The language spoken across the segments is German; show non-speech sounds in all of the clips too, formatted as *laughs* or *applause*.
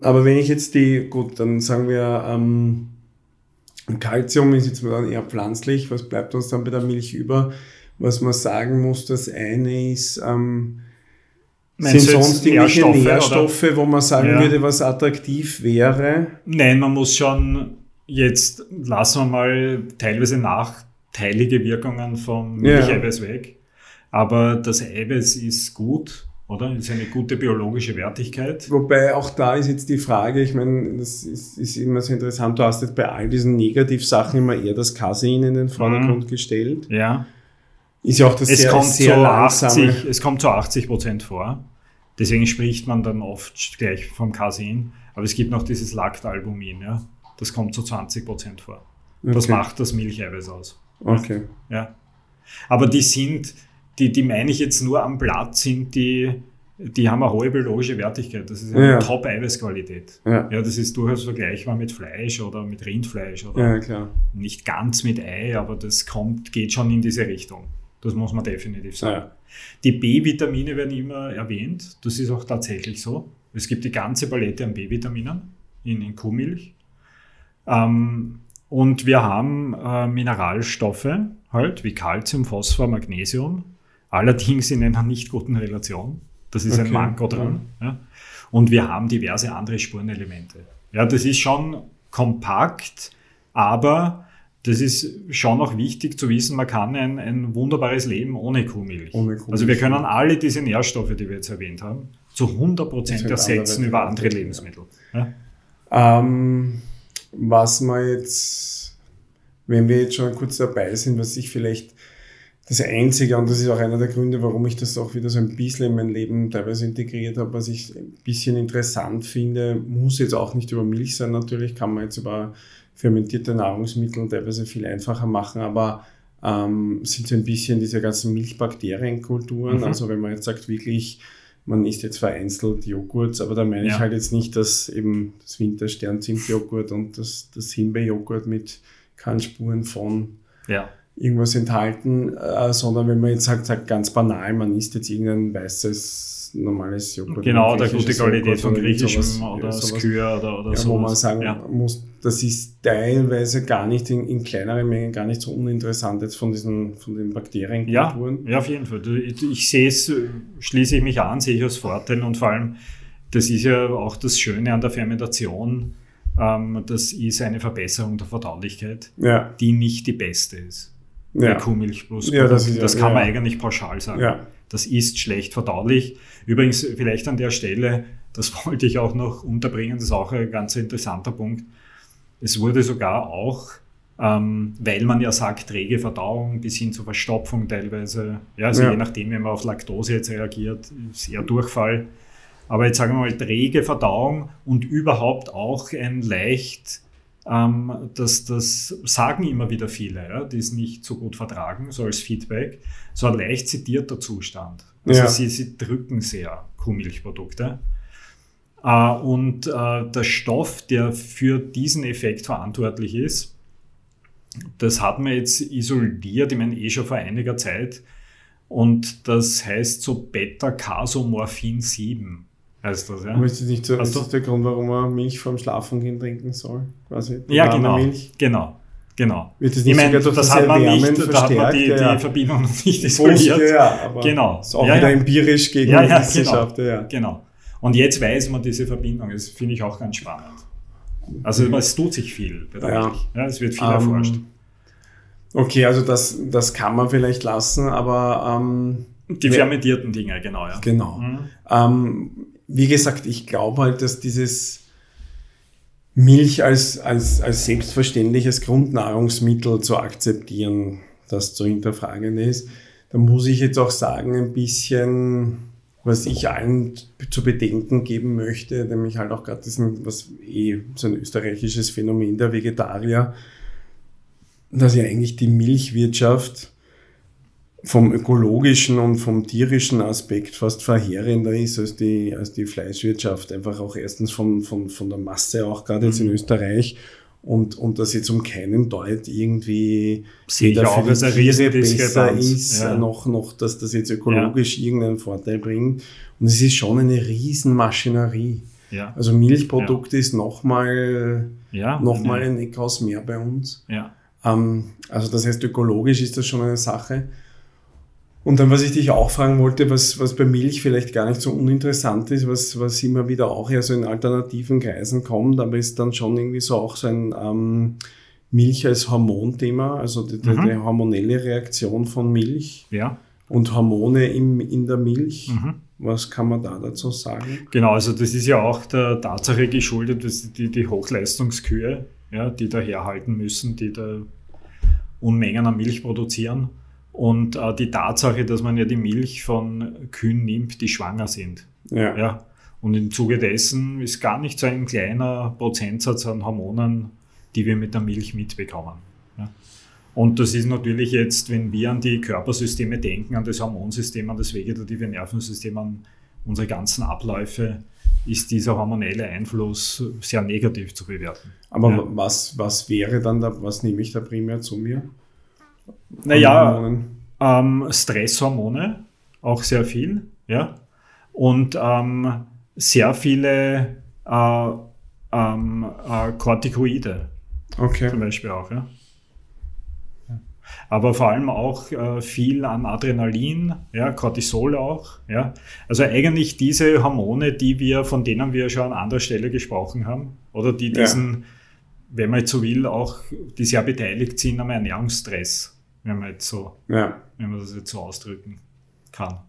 Aber wenn ich jetzt die, gut, dann sagen wir, ähm, Calcium ist jetzt dann eher pflanzlich. Was bleibt uns dann bei der Milch über? Was man sagen muss, das eine ist, ähm, sind sonst irgendwelche Nährstoffe, Nährstoffe wo man sagen ja. würde, was attraktiv wäre? Nein, man muss schon jetzt, lassen wir mal teilweise nachteilige Wirkungen vom Milcheiweiß ja. weg. Aber das Eiweiß ist gut, oder? Ist eine gute biologische Wertigkeit. Wobei auch da ist jetzt die Frage, ich meine, das ist, ist immer so interessant, du hast jetzt bei all diesen Negativsachen immer eher das Casein in den Vordergrund mhm. gestellt. Ja. Ist ja auch das es sehr, kommt sehr zu 80, Es kommt zu 80 Prozent vor. Deswegen spricht man dann oft gleich vom Casein. Aber es gibt noch dieses Lactalbumin, ja. Das kommt zu 20 Prozent vor. Okay. Das macht das Milcheiweiß aus. Okay. Ja. Aber die sind, die, die meine ich jetzt nur am Blatt, sind die, die haben eine hohe biologische Wertigkeit. Das ist eine ja. Top-Eiweißqualität. Ja. ja, das ist durchaus vergleichbar mit Fleisch oder mit Rindfleisch oder ja, klar. nicht ganz mit Ei, aber das kommt, geht schon in diese Richtung. Das muss man definitiv sagen. Ja. Die B-Vitamine werden immer erwähnt. Das ist auch tatsächlich so. Es gibt die ganze Palette an B-Vitaminen in, in Kuhmilch. Ähm, und wir haben äh, Mineralstoffe halt, wie Calcium, Phosphor, Magnesium, allerdings in einer nicht guten Relation. Das ist okay. ein Manko dran. Ja. Und wir haben diverse andere Spurenelemente. Ja, das ist schon kompakt, aber das ist schon auch wichtig zu wissen, man kann ein, ein wunderbares Leben ohne Kuhmilch. ohne Kuhmilch. Also wir können alle diese Nährstoffe, die wir jetzt erwähnt haben, zu 100 Prozent ersetzen andere über andere Lebensmittel. Ja. Ähm, was man jetzt, wenn wir jetzt schon kurz dabei sind, was ich vielleicht das Einzige, und das ist auch einer der Gründe, warum ich das auch wieder so ein bisschen in mein Leben teilweise integriert habe, was ich ein bisschen interessant finde, muss jetzt auch nicht über Milch sein natürlich, kann man jetzt über fermentierte Nahrungsmittel teilweise viel einfacher machen, aber ähm, sind so ein bisschen diese ganzen Milchbakterienkulturen. Mhm. Also wenn man jetzt sagt, wirklich, man isst jetzt vereinzelt Joghurt, aber da meine ja. ich halt jetzt nicht, dass eben das Winterstern-Zimtjoghurt und das, das Himbeerjoghurt mit Kernspuren von ja irgendwas enthalten, äh, sondern wenn man jetzt sagt, sagt ganz banal, man isst jetzt irgendein weißes, normales Joghurt. Genau, der gute Qualität von griechischem oder Skür oder, oder ja, so. Wo man sagen ja. muss, das ist teilweise gar nicht in, in kleineren Mengen gar nicht so uninteressant jetzt von diesen, von den Bakterienkulturen. Ja, ja, auf jeden Fall. Ich, ich sehe es, schließe ich mich an, sehe ich als Vorteil und vor allem, das ist ja auch das Schöne an der Fermentation, ähm, das ist eine Verbesserung der Verdaulichkeit, ja. die nicht die beste ist ja. Kuhmilch plus ja, das, ist, das kann man eigentlich pauschal sagen. Das ist schlecht verdaulich. Übrigens, vielleicht an der Stelle, das *laughs* wollte ich auch noch unterbringen, das ist auch ein ganz interessanter Punkt. Es wurde sogar auch, ähm, weil man ja sagt, träge Verdauung bis hin zur Verstopfung teilweise, ja, also je nachdem, wie man auf Laktose jetzt reagiert, ist eher Durchfall. Aber jetzt sagen wir mal, träge Verdauung und überhaupt auch ein leicht ähm, das, das sagen immer wieder viele, ja, die es nicht so gut vertragen, so als Feedback. So ein leicht zitierter Zustand. Also ja. sie, sie drücken sehr Kuhmilchprodukte. Äh, und äh, der Stoff, der für diesen Effekt verantwortlich ist, das hat man jetzt isoliert, ich meine eh schon vor einiger Zeit. Und das heißt so Beta-Casomorphin 7 heißt das, ja. Aber ist das nicht so, ist das der Grund, warum man Milch vorm Schlafengehen trinken soll? Quasi ja, genau. Milch? Genau. Genau. Wird das nicht ich meine, das, hat man nicht, da hat man die, ja. die Verbindung noch nicht isoliert. Ja, aber genau. Ist auch ja, wieder empirisch gegen ja, ja, Wissenschaft. Genau. Ja. genau. Und jetzt weiß man diese Verbindung. Das finde ich auch ganz spannend. Also mhm. es tut sich viel Ja. ja es wird viel um, ähm, erforscht. Okay, also das, das kann man vielleicht lassen, aber ähm, die fermentierten Dinge, genau, ja. Genau. Mhm. Ähm, wie gesagt, ich glaube halt, dass dieses Milch als, als, als selbstverständliches Grundnahrungsmittel zu akzeptieren, das zu hinterfragen ist. Da muss ich jetzt auch sagen, ein bisschen, was ich allen zu bedenken geben möchte, nämlich halt auch gerade diesen, was eh so ein österreichisches Phänomen der Vegetarier, dass ja eigentlich die Milchwirtschaft vom ökologischen und vom tierischen Aspekt fast verheerender ist als die, als die Fleischwirtschaft. Einfach auch erstens von, von, von der Masse, auch gerade jetzt in mhm. Österreich. Und, und dass jetzt um keinen Deut irgendwie Sehe weder für die Tiere besser ist, ja. noch, noch, dass das jetzt ökologisch ja. irgendeinen Vorteil bringt. Und es ist schon eine Riesenmaschinerie. Ja. Also Milchprodukt ist nochmal Ja. noch mal ein Eckhaus mehr bei uns. Ja. Ähm, also das heißt, ökologisch ist das schon eine Sache. Und dann, was ich dich auch fragen wollte, was, was bei Milch vielleicht gar nicht so uninteressant ist, was, was immer wieder auch eher so in alternativen Kreisen kommt, aber ist dann schon irgendwie so auch so ein ähm, Milch als Hormonthema, also die, die, Mhm. die hormonelle Reaktion von Milch Ja. und Hormone im, in der Milch. Mhm. Was kann man da dazu sagen? Genau, also das ist ja auch der Tatsache geschuldet, dass die, die Hochleistungskühe, ja, die da herhalten müssen, die da Unmengen an Milch produzieren. Und äh, die Tatsache, dass man ja die Milch von Kühen nimmt, die schwanger sind. Ja. Ja. Und im Zuge dessen ist gar nicht so ein kleiner Prozentsatz an Hormonen, die wir mit der Milch mitbekommen. Ja. Und das ist natürlich jetzt, wenn wir an die Körpersysteme denken, an das Hormonsystem, an das vegetative Nervensystem, an unsere ganzen Abläufe, ist dieser hormonelle Einfluss sehr negativ zu bewerten. Aber Ja. was, was wäre dann da, was nehme ich da primär zu mir? Naja, ähm, Stresshormone, auch sehr viel, ja. Und ähm, sehr viele äh, ähm, äh, Corticoide Okay. zum Beispiel auch, ja. Aber vor allem auch äh, viel an Adrenalin, ja, Cortisol auch, ja. Also eigentlich diese Hormone, die wir, von denen wir schon an anderer Stelle gesprochen haben, oder die Ja. diesen, wenn man jetzt so will, auch, die sehr beteiligt sind am Ernährungsstress, wenn man jetzt so Ja. wenn man das jetzt so ausdrücken kann.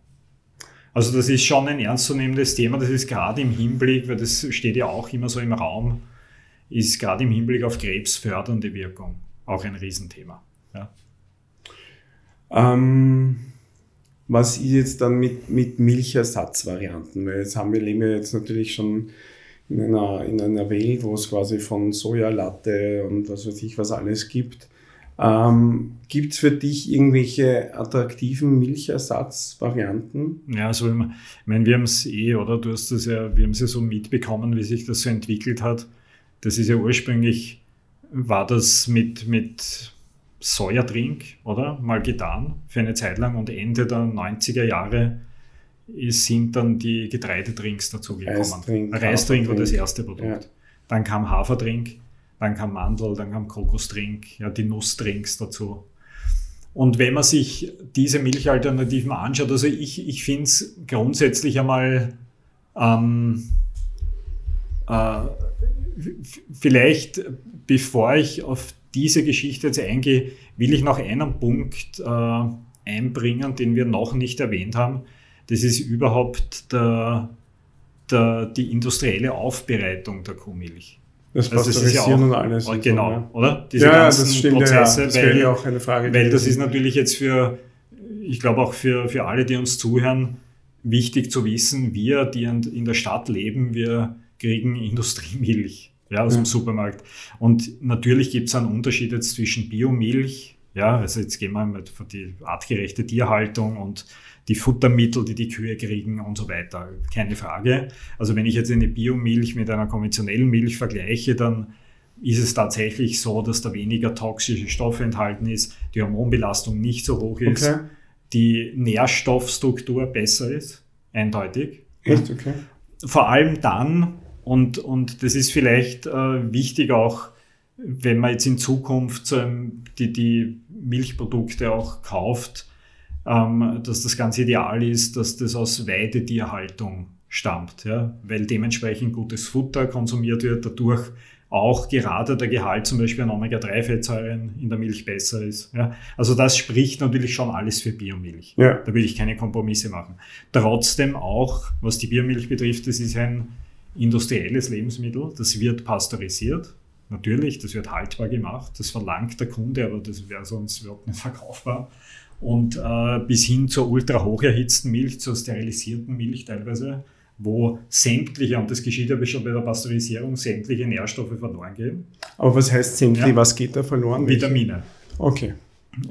Also das ist schon ein ernstzunehmendes Thema, das ist gerade im Hinblick, weil das steht ja auch immer so im Raum, ist gerade im Hinblick auf krebsfördernde Wirkung auch ein Riesenthema. Ja. Ähm, was ist jetzt dann mit, mit Milchersatzvarianten? Weil jetzt haben wir, leben wir jetzt natürlich schon in einer, in einer Welt, wo es quasi von Sojalatte und was weiß ich was alles gibt. Ähm, gibt es für dich irgendwelche attraktiven Milchersatzvarianten? Ja, also ich meine, wir haben es eh, oder? Du hast das ja, wir haben es ja so mitbekommen, wie sich das so entwickelt hat. Das ist ja ursprünglich, war das mit, mit Sojadrink, oder? Mal getan für eine Zeit lang und Ende der 90er Jahre sind dann die Getreidedrinks dazugekommen. Reisdrink, Reisdrink war das erste Produkt. Ja. Dann kam Haferdrink, dann kam Mandel, dann kam Kokosdrink, ja, die Nussdrinks dazu. Und wenn man sich diese Milchalternativen anschaut, also ich, ich finde es grundsätzlich einmal ähm, äh, vielleicht, bevor ich auf diese Geschichte jetzt eingehe, will ich noch einen Punkt äh, einbringen, den wir noch nicht erwähnt haben. Das ist überhaupt der, der, die industrielle Aufbereitung der Kuhmilch. Das Also es ist ja auch- und alles. und genau, So, ja. oder? Diese ja, ganzen das stimmt. Prozesse, ja. Das weil, auch eine Frage. weil das ist natürlich jetzt für, ich glaube auch für, für alle, die uns zuhören, wichtig zu wissen, wir, die in, in der Stadt leben, wir kriegen Industriemilch ja, aus Ja. dem Supermarkt. Und natürlich gibt es einen Unterschied jetzt zwischen Biomilch, ja, also jetzt gehen wir mal für die artgerechte Tierhaltung und die Futtermittel, die die Kühe kriegen und so weiter. Keine Frage. Also wenn ich jetzt eine Biomilch mit einer konventionellen Milch vergleiche, dann ist es tatsächlich so, dass da weniger toxische Stoffe enthalten ist, die Hormonbelastung nicht so hoch ist, Okay. die Nährstoffstruktur besser ist, eindeutig. Echt, okay. Vor allem dann, und, und das ist vielleicht äh, wichtig auch, wenn man jetzt in Zukunft ein, die, die Milchprodukte auch kauft, ähm, dass das ganz ideal ist, dass das aus Weidetierhaltung stammt, ja? weil dementsprechend gutes Futter konsumiert wird, dadurch auch gerade der Gehalt zum Beispiel an Omega-3-Fettsäuren in der Milch besser ist. Ja? Also das spricht natürlich schon alles für Biomilch. Ja. Da will ich keine Kompromisse machen. Trotzdem auch, was die Biomilch betrifft, das ist ein industrielles Lebensmittel, das wird pasteurisiert. Natürlich, das wird haltbar gemacht, das verlangt der Kunde, aber das wäre sonst überhaupt nicht verkaufbar. Und äh, bis hin zur ultra hoch erhitzten Milch, zur sterilisierten Milch teilweise, wo sämtliche, und das geschieht ja schon bei der Pasteurisierung, sämtliche Nährstoffe verloren gehen. Aber was heißt sämtlich? Ja. Was geht da verloren? Vitamine. Okay.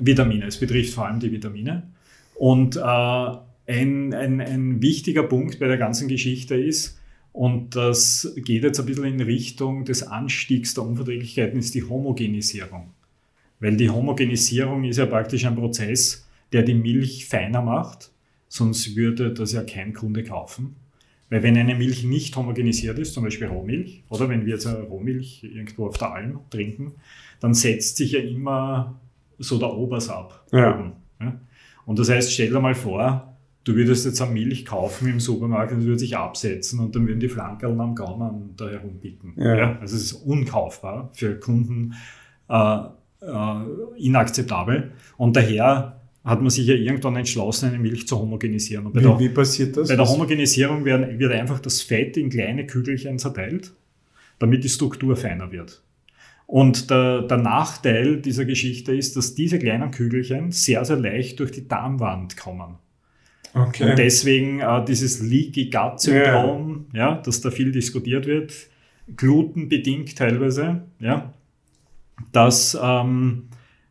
Vitamine. Es betrifft vor allem die Vitamine. Und äh, ein, ein, ein wichtiger Punkt bei der ganzen Geschichte ist, und das geht jetzt ein bisschen in Richtung des Anstiegs der Unverträglichkeiten, ist die Homogenisierung. Weil die Homogenisierung ist ja praktisch ein Prozess, der die Milch feiner macht, sonst würde das ja kein Kunde kaufen. Weil wenn eine Milch nicht homogenisiert ist, zum Beispiel Rohmilch, oder wenn wir jetzt eine Rohmilch irgendwo auf der Alm trinken, dann setzt sich ja immer so der Obers ab. Ja. Und das heißt, stell dir mal vor, du würdest jetzt eine Milch kaufen im Supermarkt und es würde sich absetzen und dann würden die Flankerln am Gaumen da herumpicken. Ja. Ja. Also es ist unkaufbar für Kunden äh, äh, inakzeptabel. Und daher hat man sich ja irgendwann entschlossen, eine Milch zu homogenisieren. Wie, der, wie passiert das? bei der Homogenisierung werden, wird einfach das Fett in kleine Kügelchen zerteilt, damit die Struktur feiner wird. Und der, der Nachteil dieser Geschichte ist, dass diese kleinen Kügelchen sehr, sehr leicht durch die Darmwand kommen. okay. Und deswegen äh, dieses Leaky Gut Syndrom, ja. dass da viel diskutiert wird, glutenbedingt teilweise, ja, das, ähm,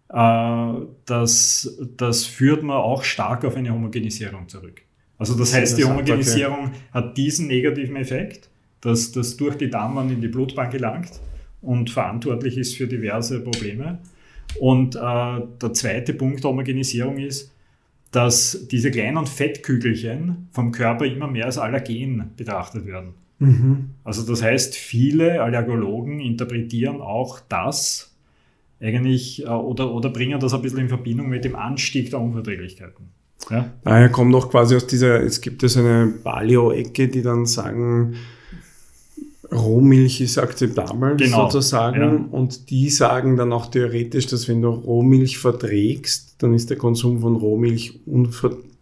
äh, das, das führt man auch stark auf eine Homogenisierung zurück. Also das heißt, die Homogenisierung hat diesen negativen Effekt, dass das durch die Darmwand in die Blutbahn gelangt und verantwortlich ist für diverse Probleme. Und äh, der zweite Punkt der Homogenisierung ist, dass diese kleinen Fettkügelchen vom Körper immer mehr als Allergen betrachtet werden. Mhm. Also das heißt, viele Allergologen interpretieren auch das eigentlich äh, oder, oder bringen das ein bisschen in Verbindung mit dem Anstieg der Unverträglichkeiten. Ja? Daher kommt noch quasi aus dieser, es gibt ja so eine Paleo-Ecke, die dann sagen, Rohmilch ist akzeptabel Genau, sozusagen. ja. Und die sagen dann auch theoretisch, dass wenn du Rohmilch verträgst, dann ist der Konsum von Rohmilch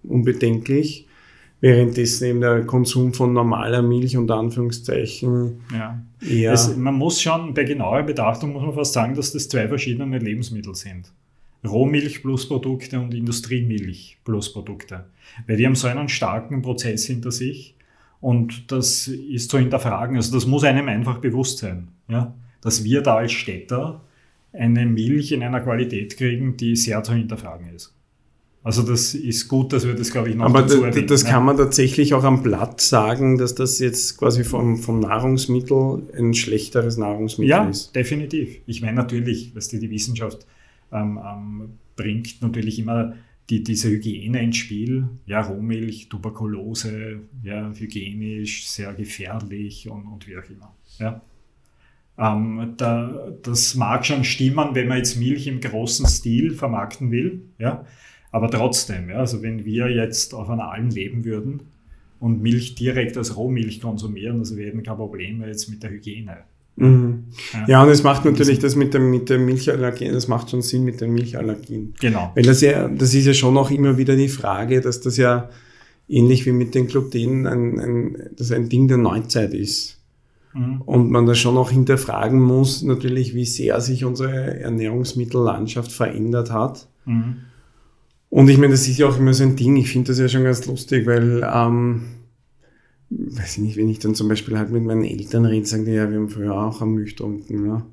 unbedenklich. Währenddessen eben der Konsum von normaler Milch unter Anführungszeichen Ja. eher. Es, man muss schon, bei genauer Betrachtung muss man fast sagen, dass das zwei verschiedene Lebensmittel sind. Rohmilch plus Produkte und Industriemilch plus Produkte. Weil die haben so einen starken Prozess hinter sich und das ist zu hinterfragen. Also das muss einem einfach bewusst sein, ja? dass wir da als Städter eine Milch in einer Qualität kriegen, die sehr zu hinterfragen ist. Also das ist gut, dass wir das, glaube ich, noch Aber dazu da- erwähnen. das ja. kann man tatsächlich auch am Blatt sagen, dass das jetzt quasi vom, vom Nahrungsmittel ein schlechteres Nahrungsmittel Ja, ist. definitiv. Ich meine natürlich, was die, die Wissenschaft ähm, ähm, bringt, natürlich immer die, diese Hygiene ins Spiel. Ja, Rohmilch, Tuberkulose, ja, hygienisch, sehr gefährlich und, und wie auch immer. Ja. Ähm, da, das mag schon stimmen, wenn man jetzt Milch im großen Stil vermarkten will. Ja. Aber trotzdem, ja, also wenn wir jetzt auf einer Alm leben würden und Milch direkt als Rohmilch konsumieren, also wir hätten kein Problem mehr jetzt mit der Hygiene. Mhm. Ja. Ja, und es macht natürlich das mit dem, mit dem Milchallergien, das macht schon Sinn mit den Milchallergien. Genau. Weil das ja, das ist ja schon auch immer wieder die Frage, dass das ja ähnlich wie mit den Gluten ein, ein, das ein Ding der Neuzeit ist. Mhm. Und man da schon auch hinterfragen muss, natürlich, wie sehr sich unsere Ernährungsmittellandschaft verändert hat. Mhm. Und ich meine, das ist ja auch immer so ein Ding. Ich finde das ja schon ganz lustig, weil, ähm, weiß ich nicht, wenn ich dann zum Beispiel halt mit meinen Eltern rede, sagen die ja, wir haben früher auch am Milch getrunken. Ja.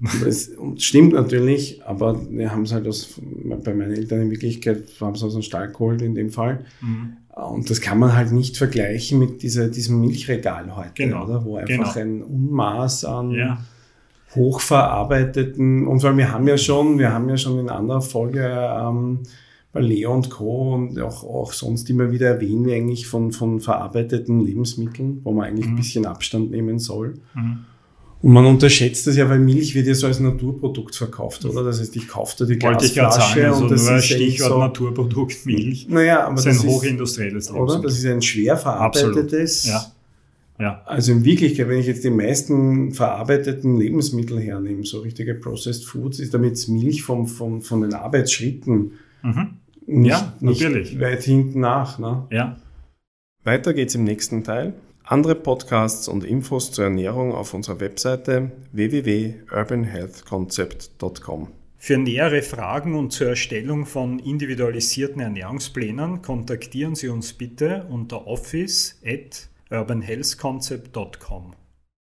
Und Das stimmt natürlich, aber wir haben es halt aus, bei meinen Eltern in Wirklichkeit, haben es aus dem Stall geholt in dem Fall. Mhm. Und das kann man halt nicht vergleichen mit dieser, diesem Milchregal heute, Genau, oder? Wo einfach genau. ein Unmaß an Ja, hochverarbeiteten, und weil wir haben ja schon, wir haben ja schon in anderer Folge ähm, bei Leo und Co. und auch, auch sonst immer wieder erwähnen wir eigentlich von, von verarbeiteten Lebensmitteln, wo man eigentlich ein Mhm. bisschen Abstand nehmen soll. mhm. Und man unterschätzt das ja, weil Milch wird ja so als Naturprodukt verkauft, oder? Das heißt, ich kaufe da die wollte ich Glasflasche sagen, also und das nur ist Stichwort so, Naturprodukt Milch. naja, aber Das ist ein hochindustrielles oder? Lebensmittel. Das ist ein schwer verarbeitetes, Ja. Ja, Also in Wirklichkeit, wenn ich jetzt die meisten verarbeiteten Lebensmittel hernehme, so richtige Processed Foods, ist damit Milch vom, vom, von den Arbeitsschritten mhm. Nicht, Ja, nicht natürlich. weit hinten nach. Ne? ja. Weiter geht's im nächsten Teil. Andere Podcasts und Infos zur Ernährung auf unserer Webseite www.urbanhealthconcept.com. Für nähere Fragen und zur Erstellung von individualisierten Ernährungsplänen kontaktieren Sie uns bitte unter office at urbanhealthconcept.com.